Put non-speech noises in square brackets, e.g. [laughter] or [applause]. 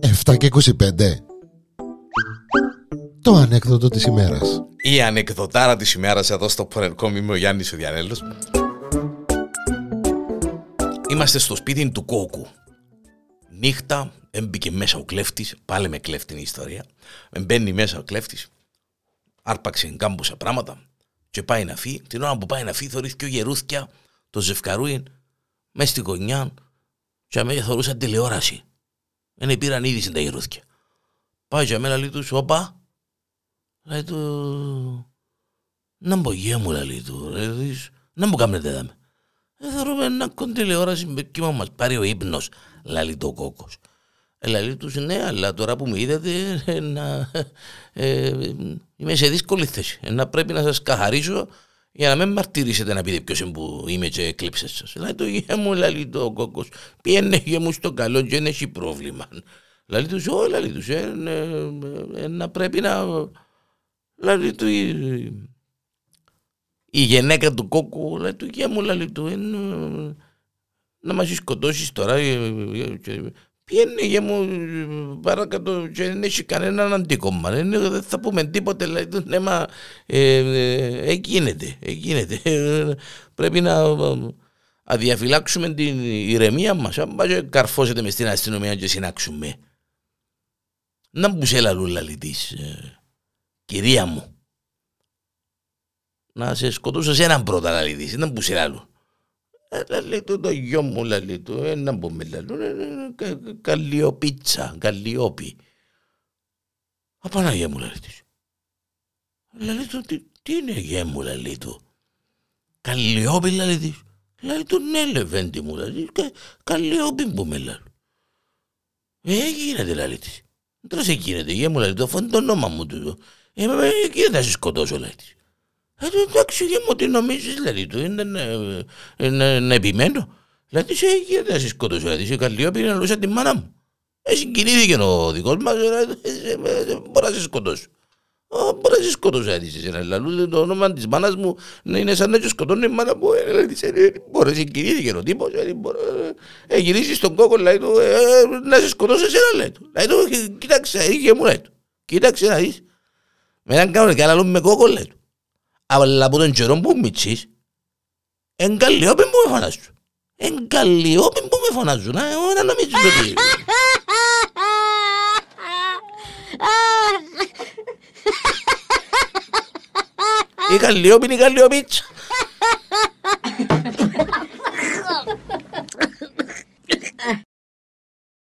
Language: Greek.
Εφτά και 25 Το ανέκδοτο της ημέρας. Η ανεκδοτάρα της ημέρας εδώ στο Πορερκόμ είμαι ο Γιάννης ο Διανέλος. Είμαστε στο σπίτι του κόκκου Νύχτα έμπηκε μέσα ο κλέφτης, πάλι με κλέφτη η ιστορία. Μπαίνει μέσα ο κλέφτης Άρπαξε κάμπουσα πράγματα και πάει να φύγει. Την ώρα που πάει να φύγει, θεωρείς και ο γερούθια, το ζευκαρούιν, μέσα στη γωνιά, και αμέσω θεωρούσαν τηλεόραση. Δεν πήραν είδηση τα γερούθια. Πάει για μένα, λέει τους, όπα, λέει του, να μπω μου, λέει του, να μου κάνετε δάμε. Ε, θεωρούμε να κον τηλεόραση με κύμα μας πάρει ο ύπνος, λέει το κόκκος. Λέει τους ναι, αλλά τώρα που με είδατε ε, να, ε, είμαι σε δύσκολη θέση. Ε, να πρέπει να σας καθαρίσω για να μην μαρτυρήσετε να πείτε ποιος που είμαι και εκλείψε σας. Λέει το γεια μου, λέει το κόκκος, πιένε γεια μου στο καλό και δεν έχει πρόβλημα. Λέει τους, όχι, λέει τους, ε, ε, να πρέπει να... Λέει του, η, η γενέκα του κόκκου, λέει του, γεια μου, λέει του, να μας σκοτώσεις τώρα, Πιένει για μου παρακάτω και δεν έχει κανέναν αντίκομμα. Δεν θα πούμε τίποτε, δηλαδή το θέμα ε, ε, γίνεται, γίνεται. [laughs] Πρέπει να αδιαφυλάξουμε την ηρεμία μας. Αν πάει καρφώσετε μες στην αστυνομία και συνάξουμε. Να μου σε λαλούλα της, ε, κυρία μου. Να σε σκοτώσω σε έναν πρώτα λαλή να μου σε λαλού. Λέει του το γιο μου, λέει του, ένα που με λέει, καλλιοπίτσα, καλλιόπι. Απαναγία μου, λέει της. Λέει του, τι είναι γε μου, λέει του. Καλλιόπι, λέει της. Λέει του, ναι, λεβέντη μου, λέει καλλιόπι που με λέει. Ε, γίνεται, λέει της. Τώρα σε γίνεται, γε μου, λέει του, αφού είναι το όνομα μου του. Ε, γίνεται να σε σκοτώσω, λέει της. Ε, εντάξει, για μου τι νομίζεις, δηλαδή, του είναι να επιμένω. Δηλαδή, σε γίνεται να σε σκοτώσω, δηλαδή, σε καλλιόπη να λούσα τη μάνα μου. Ε, συγκινήθηκε ο δικός μας, μπορεί να σε σκοτώσω. Μπορεί να σε σκοτώσω, δηλαδή, σε ένα λαλού, το όνομα της μάνας μου να είναι σαν να σε σκοτώνει η μάνα μου, μπορεί να συγκινήθηκε ο τύπος, ε, γυρίσει στον κόκκο, λέει του, να σε σκοτώσω εσένα, λέει του. Λέει του, κοίταξε, είχε μου, λέει του. Κοίταξε να δεις. Με έναν κάνω και άλλο με κόκκο, λέει του αλλά από τον καιρό που μητσείς, εν καλλιόπιν που με φωνάζουν. Εν καλλιόπιν που με φωνάζουν. Εγώ να νομίζεις ότι... [laughs] Η καλλιόπιν, η καλλιοπίτσα.